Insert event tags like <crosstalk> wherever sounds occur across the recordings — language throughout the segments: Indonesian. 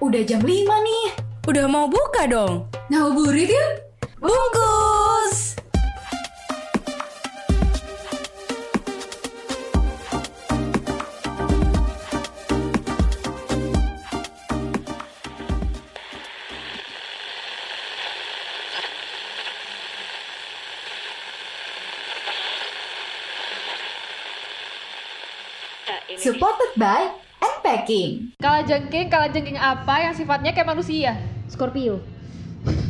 udah jam 5 nih. Udah mau buka dong. Ngabuburit yuk. Bungkus. Supported by Unpacking. Kala jengking, kala jengking apa yang sifatnya kayak manusia? Scorpio.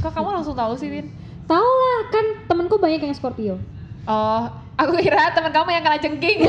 Kok kamu langsung tahu sih, Win? Tahu lah kan temenku banyak yang Scorpio. Oh, aku kira teman kamu yang kala jengking.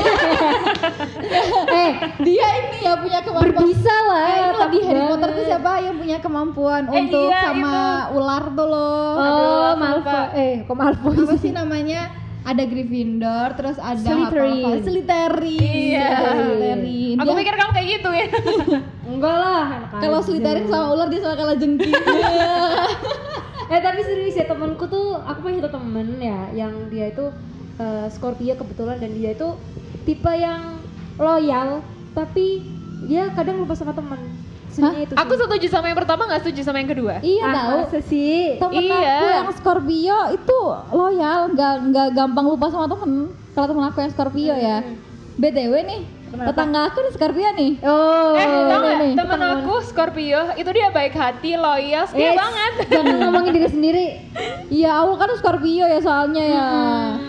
<laughs> eh, Dia ini ya punya kemampuan. berbisa lah. Eh, itu di takut Harry Potter tuh siapa yang punya kemampuan Eh, untuk iya, sama ular tuh loh. Oh, Malfoy. Eh, kok Malfoy Apa sih? sih namanya? Ada Gryffindor, terus ada Slytherin. apa-apa. Slytherin. Iya. Slytherin. aku Dia- pikir kamu kayak gitu ya. <laughs> Enggak lah. kalau. Slytherin sama ular dia sama kalah jengking. <laughs> <laughs> Eh tapi serius ya temanku tuh aku punya satu temen ya yang dia itu eh, Scorpio kebetulan dan dia itu tipe yang loyal tapi dia kadang lupa sama teman. Sebenarnya itu aku sih. setuju sama yang pertama, nggak setuju sama yang kedua. iya Ah, tahu. masa sih. Temen Iya. aku yang Scorpio itu loyal, nggak nggak gampang lupa sama temen. Kalau temen aku yang Scorpio ya. BTW nih, tetangga aku nih Scorpio nih. Oh, eh, tau nih, Temen aku Scorpio, itu dia baik hati, loyal, setia Yes. banget. Jangan <laughs> ngomongin diri sendiri. Iya, aku kan Scorpio ya soalnya ya.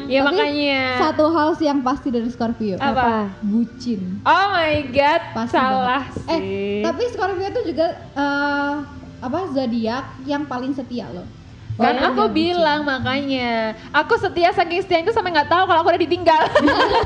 Ya Tapi makanya. Satu hal sih yang pasti dari Scorpio. Apa? Bucin. Oh my god, Pasti salah banget. Eh, sih. tapi Scorpio itu juga eh, apa zodiak yang paling setia loh. Kan aku bilang makanya aku setia saking setia itu sampai nggak tahu kalau aku udah ditinggal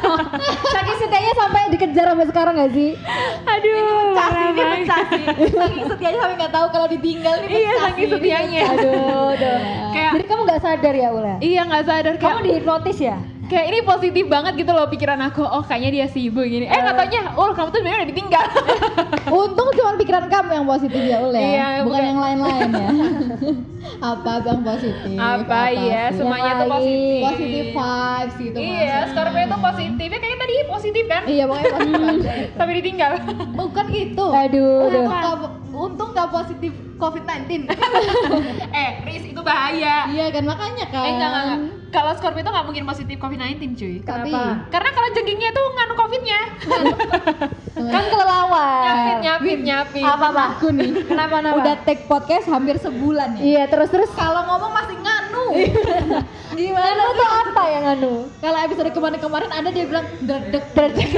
<laughs> Saking setianya sampai dikejar sampai sekarang gak sih? aduh Pecah sih, ini pecah sih. Saking setianya sampai nggak tahu kalau ditinggal nih iya saking ini setianya Aduh, aduh. kayak Jadi kamu gak sadar ya Ula? iya nggak sadar kayak Kamu dihipnotis ya? Kayak ini positif banget gitu loh pikiran aku oh kayaknya dia sibuk gini eh nggak taunya oh kamu tuh sebenarnya udah ditinggal <laughs> Untung cuma pikiran kamu yang positif ya Ul ya, Iya, bukan, bukan. yang lain-lain ya. <laughs> apa yang positif? apa ya sih? semuanya Yang tuh positif Positif vibes gitu. iya maksudnya. Scorpio itu positif ya kayak tadi positif kan Iya pokoknya positif <laughs> tapi ditinggal Bukan gitu. Aduh, Untung nggak positif COVID-19. eh Riz itu bahaya iya kan makanya kan. eh enggak enggak, enggak. Kalau Scorpio itu nggak mungkin positif COVID-19 cuy Tapi Kenapa? karena kalau jengkingnya tuh nganu COVID-nya Kan kelelawar. nyapit nyapit nyapit Apa apa? aku nih Kenapa kenapa? udah take podcast hampir sebulan ya. Iya terus terus. Kalau ngomong masih nganu. <laughs> Gimana tuh apa yang anu? Kalau episode kemarin-kemarin ada dia bilang dredek dredek.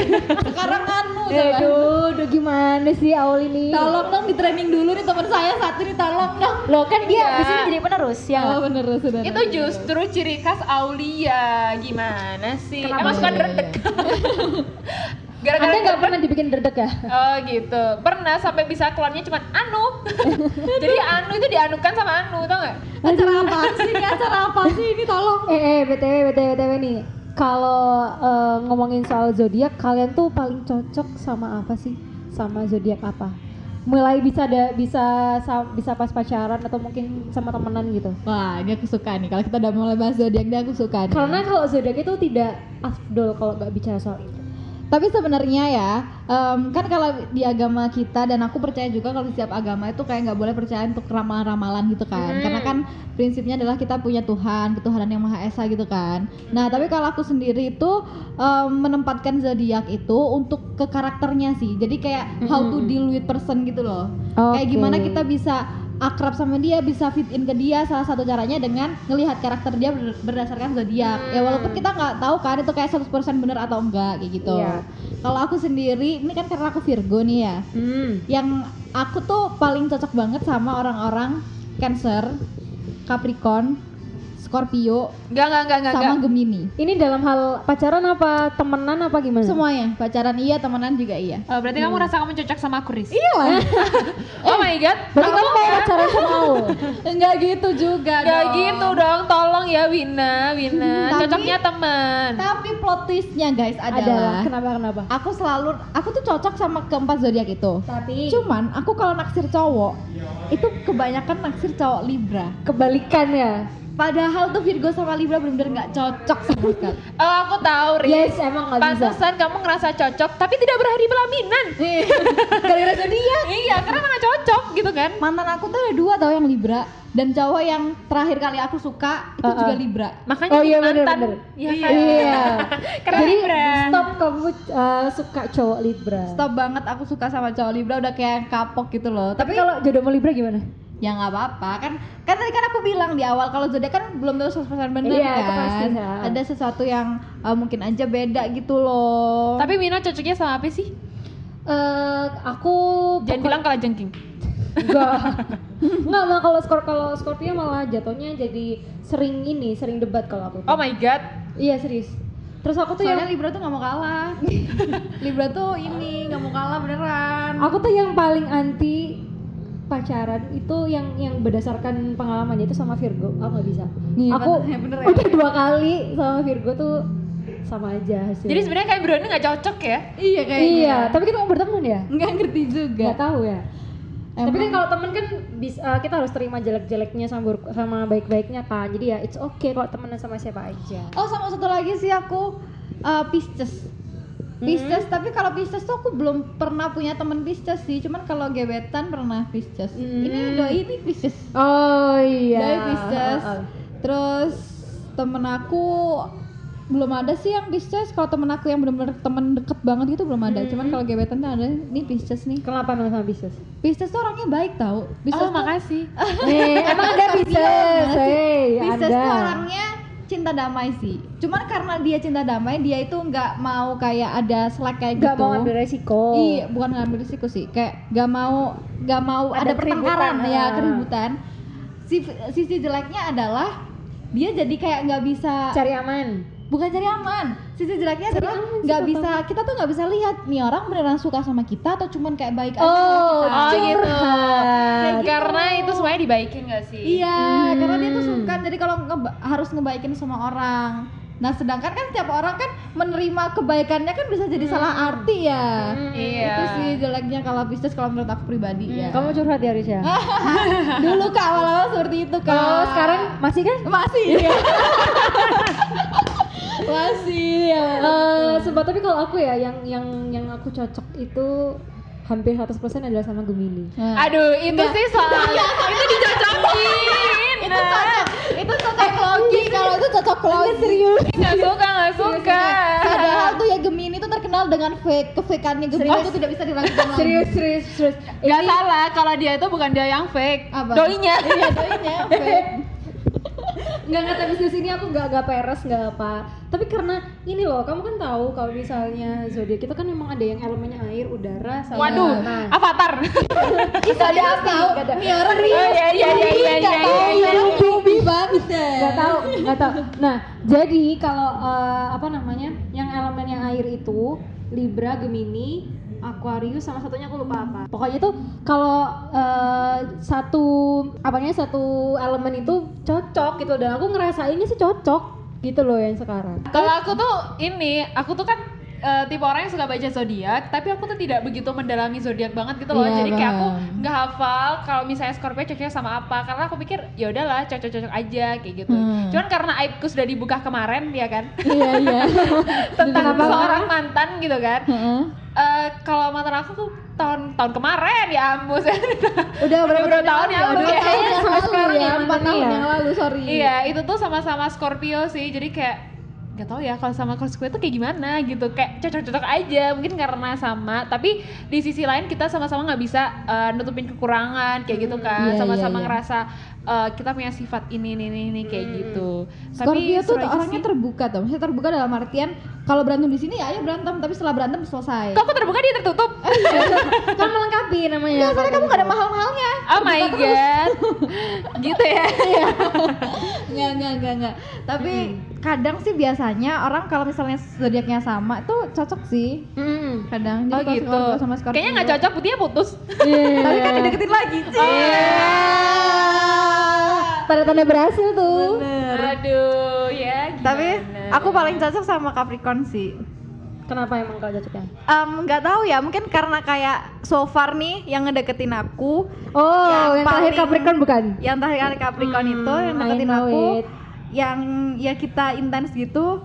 Sekarang nganu coba. Aduh, aduh gimana sih Aul ini? Tolong dong di training dulu nih teman saya satu nih tolong dong. Loh kan dia Iya. di sini jadi penerus ya. Oh bener sudah. itu justru ciri khas Aulia gimana sih Kenapa? emang suka Iya, <laughs> dredek Anda gara-gara nggak pernah dibikin derdek ya? <laughs> Oh gitu, pernah sampai bisa keluarnya cuma anu <laughs> Jadi anu itu dianukan sama anu, tau gak? acara apa sih? Ini acara apa sih ini tolong? Eh, eh, btw, btw, btw nih. Kalau eh, ngomongin soal zodiak, kalian tuh paling cocok sama apa sih? Sama zodiak apa? Mulai bisa ada bisa sa- bisa pas pacaran atau mungkin sama temenan gitu. Wah ini aku suka nih. Kalau kita udah mulai bahas zodiak dia aku suka nih. Karena kalau zodiak itu tidak afdol kalau nggak bicara soal itu. Tapi sebenarnya ya, em, kan kalau di agama kita dan aku percaya juga kalau setiap agama itu kayak nggak boleh percaya untuk ramalan-ramalan gitu kan. Hmm. Karena kan prinsipnya adalah kita punya Tuhan, ketuhanan yang maha esa gitu kan. Nah tapi kalau aku sendiri itu em, menempatkan zodiak itu untuk ke karakternya sih. Jadi kayak how to deal with person gitu loh. Kayak Oke. gimana kita bisa akrab sama dia, bisa fit in ke dia. Salah satu caranya dengan ngelihat karakter dia ber- berdasarkan zodiak. Ya walaupun kita nggak tahu kan itu kayak 100% bener atau enggak kayak gitu. Iya. Kalau aku sendiri, ini kan karena aku Virgo nih ya. Hmm. Yang aku tuh paling cocok banget sama orang-orang Cancer, Capricorn, Scorpio, Enggak, enggak, enggak, enggak, sama enggak. Gemini. Ini dalam hal pacaran apa temenan apa gimana? Semuanya, pacaran iya, temenan juga iya. Oh, berarti kamu rasa kamu cocok sama aku, Riz? Iya lah. <laughs> Oh my god Berarti kamu mau pacaran sama Aul? <laughs> Enggak gitu juga Gak dong. gitu dong, tolong ya Wina, Wina <laughs> Tapi- Cocoknya teman Tapi plot twistnya guys Adalah adalah kenapa kenapa? aku selalu aku tuh cocok sama keempat zodiak itu. Tapi Cuman aku kalau naksir cowok itu kebanyakan naksir cowok Libra. kebalikan ya. Padahal tuh Virgo sama Libra bener-bener nggak cocok sama sekali. <laughs> Oh aku tahu, Riz Yes, emang nggak bisa. Pantesan kamu ngerasa cocok, tapi tidak berhari pelaminan <laughs> Gara-gara <laughs> zodiak. Iya, karena nggak cocok gitu kan? mantan aku tuh ada dua tau yang Libra dan cowok yang terakhir kali aku suka itu Uh-uh. juga Libra. Makanya Oh iya, bener, mantan. bener. Iya kan? Iya. Keren Jadi Libra. stop kamu uh, suka cowok Libra. Stop banget aku suka sama cowok Libra udah kayak kapok gitu loh. Tapi Tapi, kalau jodoh sama Libra gimana? Ya nggak apa-apa kan kan tadi kan aku bilang di awal kalau zodiak kan belum tentu 100% benar Iya, kan. itu pasti, ya. Ada sesuatu yang uh, mungkin aja beda gitu loh. Tapi Mina cocoknya sama apa sih? Eh, aku Jangan bilang kalah jengking. <laughs> enggak. enggak mah kalau skor kalau Scorpio malah jatuhnya jadi sering ini, sering debat kalau aku. Oh my god. Iya, serius. Terus aku tuh Soalnya yang Libra tuh nggak mau kalah. <laughs> Libra tuh ini nggak mau kalah beneran. aku tuh yang paling anti pacaran itu yang yang berdasarkan pengalamannya itu sama Virgo. Aku nggak bisa. Iya, aku bener- bener ya. udah dua kali sama Virgo tuh sama aja hasilnya. Jadi sebenarnya kayak ini nggak cocok ya? Iya kayaknya. Iya, tapi kita mau berteman ya? Nggak ngerti juga. Nggak tahu ya. Tapi Emang- kan kalau temen kan bisa eh, kita harus terima jelek-jeleknya sama buruk- sama baik-baiknya kan. Jadi ya it's okay kalau temenan sama siapa aja. Oh sama satu lagi sih aku uh, Pisces. Pisces, tapi kalau Pisces tuh aku belum pernah punya temen Pisces sih. Cuman kalau gebetan pernah Pisces. Ini doi ini Pisces. Oh iya. Doi Pisces. Oh, oh. Terus temen aku belum ada sih yang Pisces. Kalau temen aku yang benar-benar temen deket banget gitu belum ada. Cuman kalau gebetan tuh ada. Ini Pisces nih. Kenapa emang sama Pisces? Pisces tuh orangnya baik tau. Pisces oh tuh, makasih. <laughs> Eh, emang ada Pisces. Hey, Pisces ada. tuh orangnya cinta damai sih. Cuman karena dia cinta damai, dia itu nggak mau kayak ada slack kayak Gak gitu. mau ambil resiko. Iya, bukan ngambil risiko sih. Kayak gak mau gak mau Ada ada, pertengkaran ya, ah. keributan. Si, sisi jeleknya adalah dia jadi kayak nggak bisa Cari aman. Bukan cari aman. Sisi jeleknya Cari adalah nggak bisa kita tuh nggak bisa lihat nih orang beneran suka sama kita atau cuman kayak baik aja Oh, sama kita. Oh gitu. curhat. gitu. Karena itu semuanya dibaikin gak sih? Iya, karena dia tuh Hmm. suka. Jadi kalau ngeba- harus ngebaikin semua orang. Nah, sedangkan kan setiap orang kan menerima kebaikannya kan bisa jadi salah arti ya. Iya. Itu sih jeleknya kalau Pisces kalau menurut aku pribadi ya. Kamu curhat ya Risha? <laughs> Dulu Kak awal-awal seperti itu Kak. Kalau sekarang masih kan? masih. <laughs> masih ya. Eh, sumpah tapi kalau aku ya yang yang yang aku cocok itu hampir 100% adalah sama Gemini. Nah, Aduh, itu sih soal itu dicocokin. itu cocok. Itu cocok logi kalau itu cocok logi. serius. Nggak suka, nggak suka. Padahal tuh ya Gemini itu terkenal dengan fake, kefakeannya Gemini Serius? itu tidak bisa diragukan lagi. Serius, serius, serius. Gak salah kalau dia itu bukan dia yang fake, Apa? doinya. Iya, doinya fake. <laughs> Nggak nggak tapi serius ini aku nggak nggak peres nggak apa. Tapi karena ini loh, kamu kan tahu kalau misalnya zodiak itu kan memang ada yang elemennya air, udara, sama Waduh, nah. avatar. Gak ada ada. Nih orang Oh iya iya iya iya iya. iya. Hobi banget deh. Gak tahu, gak tahu. Nah, jadi kalau eh, apa namanya, yang elemen yang air itu Libra, Gemini, Aquarius, sama satunya aku lupa apa. Pokoknya tuh kalau eh, satu apanya satu elemen itu cocok gitu dan aku ngerasainnya sih cocok gitu loh yang sekarang. Kalau aku tuh ini, aku tuh kan eh, tipe orang yang suka baca zodiak, tapi aku tuh tidak begitu mendalami zodiak banget gitu loh. Iya, Jadi kayak aku nggak hafal kalau misalnya Scorpio cocoknya sama apa, karena aku pikir ya udahlah cocok-cocok aja kayak gitu. Hmm. Cuman karena aibku sudah dibuka kemarin ya kan, <laughs> Iya iya. <laughs> tentang seorang mantan gitu kan. Heeh. Eh, kalau mantan aku tuh tahun tahun kemarin ya ampun <laughs> Udah udah berapa tahun ya Udah Iya. sampai Lalu sekarang ya empat mantannya tahun ya. yang lalu sorry. Iya, itu tuh sama-sama Scorpio sih. Jadi kayak nggak tahu ya kalau sama Scorpio tuh kayak gimana gitu. Kayak cocok-cocok aja. Mungkin karena sama, tapi di sisi lain kita sama-sama nggak bisa uh, nutupin kekurangan kayak gitu kan. Iya, Sama-sama iya, iya. ngerasa uh, kita punya sifat ini ini ini, ini kayak gitu. Scorpio tuh orangnya sih. terbuka tuh. Maksudnya terbuka dalam artian kalau berantem di sini ya ayo berantem, tapi setelah berantem selesai. Kok aku terbuka dia tertutup? <laughs> kan <laughs> melengkapi namanya. Soalnya kamu gak ada mahal-mahalnya. Oh my god. <laughs> gitu ya. Enggak, enggak, enggak, enggak. Tapi kadang sih biasanya orang kalau misalnya zodiaknya sama itu cocok sih. Hmm. Kadang Oh kalau gitu. Sama Scorpio. Kayaknya nggak cocok, buktinya putus. Tapi kan dideketin lagi. Tanda-tanda berhasil tuh. Aduh, ya gimana? Tapi aku paling cocok sama Capricorn sih. Kenapa emang kalau cocoknya? Em, nggak tahu ya mungkin karena kayak so far nih yang ngedeketin aku Oh, Yang yang, terakhir paling- Capricorn bukan? yang terakhir kali Capricorn itu yang Hmm, I deketin know aku it. yang ya kita intens gitu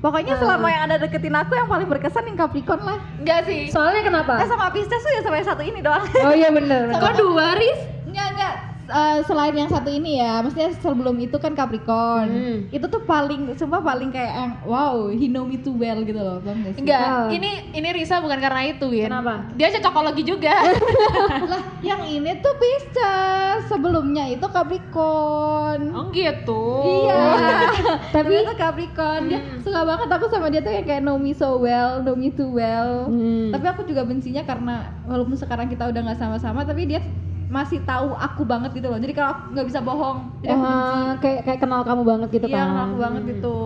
Pokoknya selama yang ada deketin aku yang paling berkesan yang Capricorn lah. Enggak sih. Soalnya kenapa? Eh sama Pisces tuh ya sampai satu ini doang. Oh iya bener. bener. Kok dua, Riz? Enggak, enggak. Eh, selain yang satu ini ya, maksudnya sebelum itu kan Capricorn. Hmm. Itu tuh paling, sumpah paling kayak yang, wow, he know me too well gitu loh, sih? Enggak, Ah. ini ini Risa bukan karena itu, Win. Kenapa? Dia cocokologi juga. <laughs> lah, yang ini tuh Pisces, sebelumnya itu Capricorn. oh gitu. Iya. <laughs> Tapi itu Capricorn, dia suka banget aku sama dia tuh yang kayak know me so well, know me too well. Hmm. Tapi aku juga bencinya karena walaupun sekarang kita udah nggak sama-sama, tapi dia masih tahu aku banget gitu loh. Jadi kalau aku nggak bisa bohong, jadi aku benci. eh, kayak kayak kenal kamu banget gitu Iya, kan. kenal aku banget gitu.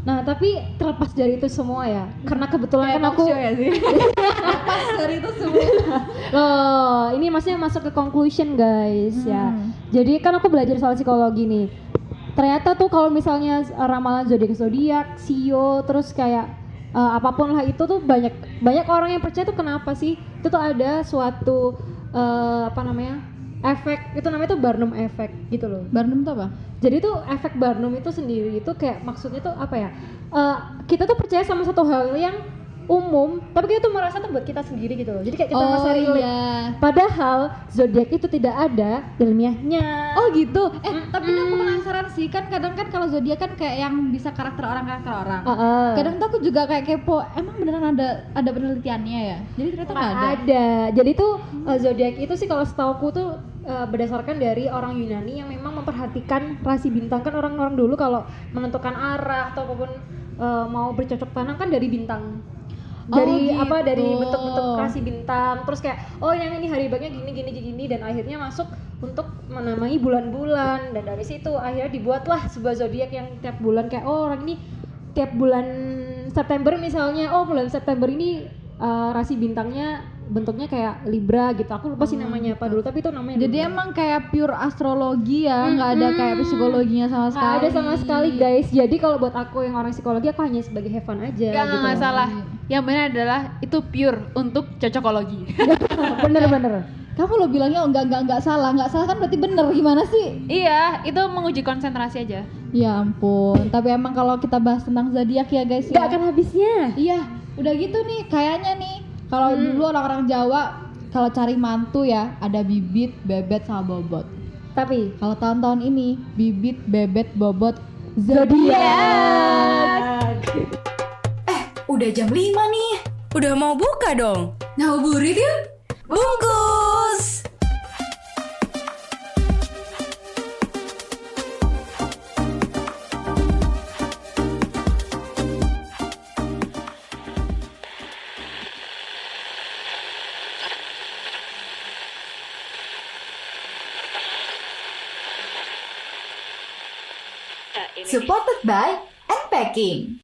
Nah, tapi terlepas dari itu semua ya, karena kebetulan Kayak kan aku ya sih. <laughs> Pas dari itu semua. Loh, ini maksudnya masuk ke conclusion guys ya. Hmm. Jadi kan aku belajar soal psikologi nih. Ternyata tuh kalau misalnya uh, ramalan zodiak zodiak, sio, terus kayak uh, apa pun lah itu tuh banyak banyak orang yang percaya tuh kenapa sih? Itu tuh ada suatu uh, apa namanya? efek itu namanya tuh Barnum efek gitu loh. Barnum tuh apa? Jadi tuh efek Barnum itu sendiri itu kayak maksudnya tuh apa ya? Eh, kita tuh percaya sama satu hal yang umum, tapi kita tuh merasa tuh buat kita sendiri gitu loh. Jadi kayak kita merasa relate. iya. Padahal zodiak itu tidak ada ilmiahnya. Oh gitu. Eh, tapi aku penasaran sih kan kadang kan kalau zodiak kan kayak yang bisa karakter orang karakter orang. Heeh. Kadang tuh aku juga kayak kepo, emang beneran ada ada penelitiannya ya? Jadi ternyata nggak ada. ada. Jadi tuh uh, zodiak itu sih kalau setauku tuh uh, berdasarkan dari orang Yunani yang memang memperhatikan rasi bintang kan orang-orang dulu kalau menentukan arah ataupun uh, mau bercocok tanam kan dari bintang. Dari Oh, apa dari gitu. bentuk-bentuk rasi bintang terus kayak oh yang ini hari baiknya gini gini gini dan akhirnya masuk untuk menamai bulan-bulan dan dari situ akhirnya dibuatlah sebuah zodiak yang tiap bulan kayak oh orang ini tiap bulan September misalnya oh bulan September ini uh, rasi bintangnya bentuknya kayak Libra gitu aku lupa sih namanya apa dulu tapi itu namanya Jadi Libra. emang kayak pure astrologi ya, nggak ada kayak psikologinya sama Nggak sekali. ada sama sekali guys jadi kalau buat aku yang orang psikologi aku hanya sebagai have fun aja Enggak, gitu enggak salah. Yang benar adalah itu pure untuk cocokologi. <laughs> bener-bener Kamu lo bilangnya oh, enggak enggak enggak salah, enggak salah kan berarti bener gimana sih? iya, itu menguji konsentrasi aja. Ya ampun, tapi emang kalau kita bahas tentang zodiak ya guys nggak ya. akan habisnya Iya, udah gitu nih kayaknya nih. Kalau Hmm. dulu orang-orang Jawa kalau cari mantu ya ada bibit, bebet sama bobot. tapi Kalau tahun-tahun ini bibit, bebet, bobot, zodiak udah jam 5 nih. Udah mau buka dong. Ngabuburit yuk. Bungkus. Supported by Unpacking.